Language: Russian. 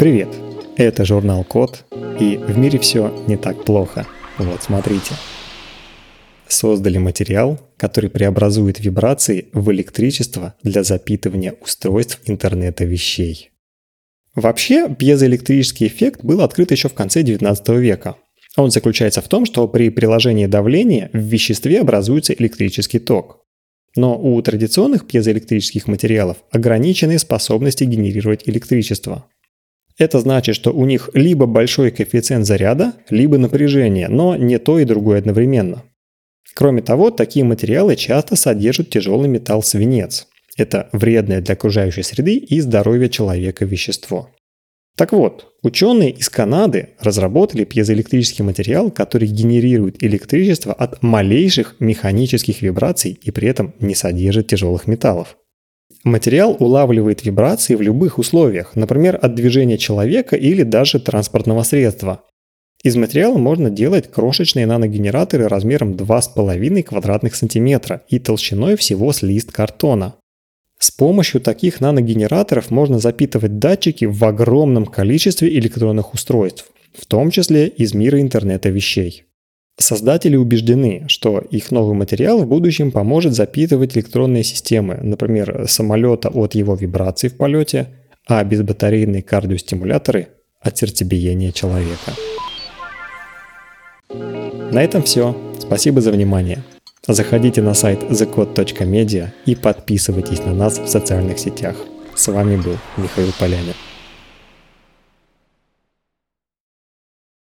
Привет! Это журнал Код, и в мире все не так плохо. Вот, смотрите. Создали материал, который преобразует вибрации в электричество для запитывания устройств интернета вещей. Вообще, пьезоэлектрический эффект был открыт еще в конце 19 века. Он заключается в том, что при приложении давления в веществе образуется электрический ток. Но у традиционных пьезоэлектрических материалов ограниченные способности генерировать электричество. Это значит, что у них либо большой коэффициент заряда, либо напряжение, но не то и другое одновременно. Кроме того, такие материалы часто содержат тяжелый металл свинец. Это вредное для окружающей среды и здоровья человека вещество. Так вот, ученые из Канады разработали пьезоэлектрический материал, который генерирует электричество от малейших механических вибраций и при этом не содержит тяжелых металлов. Материал улавливает вибрации в любых условиях, например, от движения человека или даже транспортного средства. Из материала можно делать крошечные наногенераторы размером 2,5 квадратных сантиметра и толщиной всего с лист картона. С помощью таких наногенераторов можно запитывать датчики в огромном количестве электронных устройств, в том числе из мира интернета вещей. Создатели убеждены, что их новый материал в будущем поможет запитывать электронные системы, например, самолета от его вибраций в полете, а безбатарейные кардиостимуляторы от сердцебиения человека. На этом все. Спасибо за внимание. Заходите на сайт thecode.media и подписывайтесь на нас в социальных сетях. С вами был Михаил Полянин.